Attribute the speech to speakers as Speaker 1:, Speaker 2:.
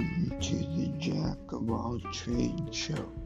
Speaker 1: welcome to the Jack of All Trades Show.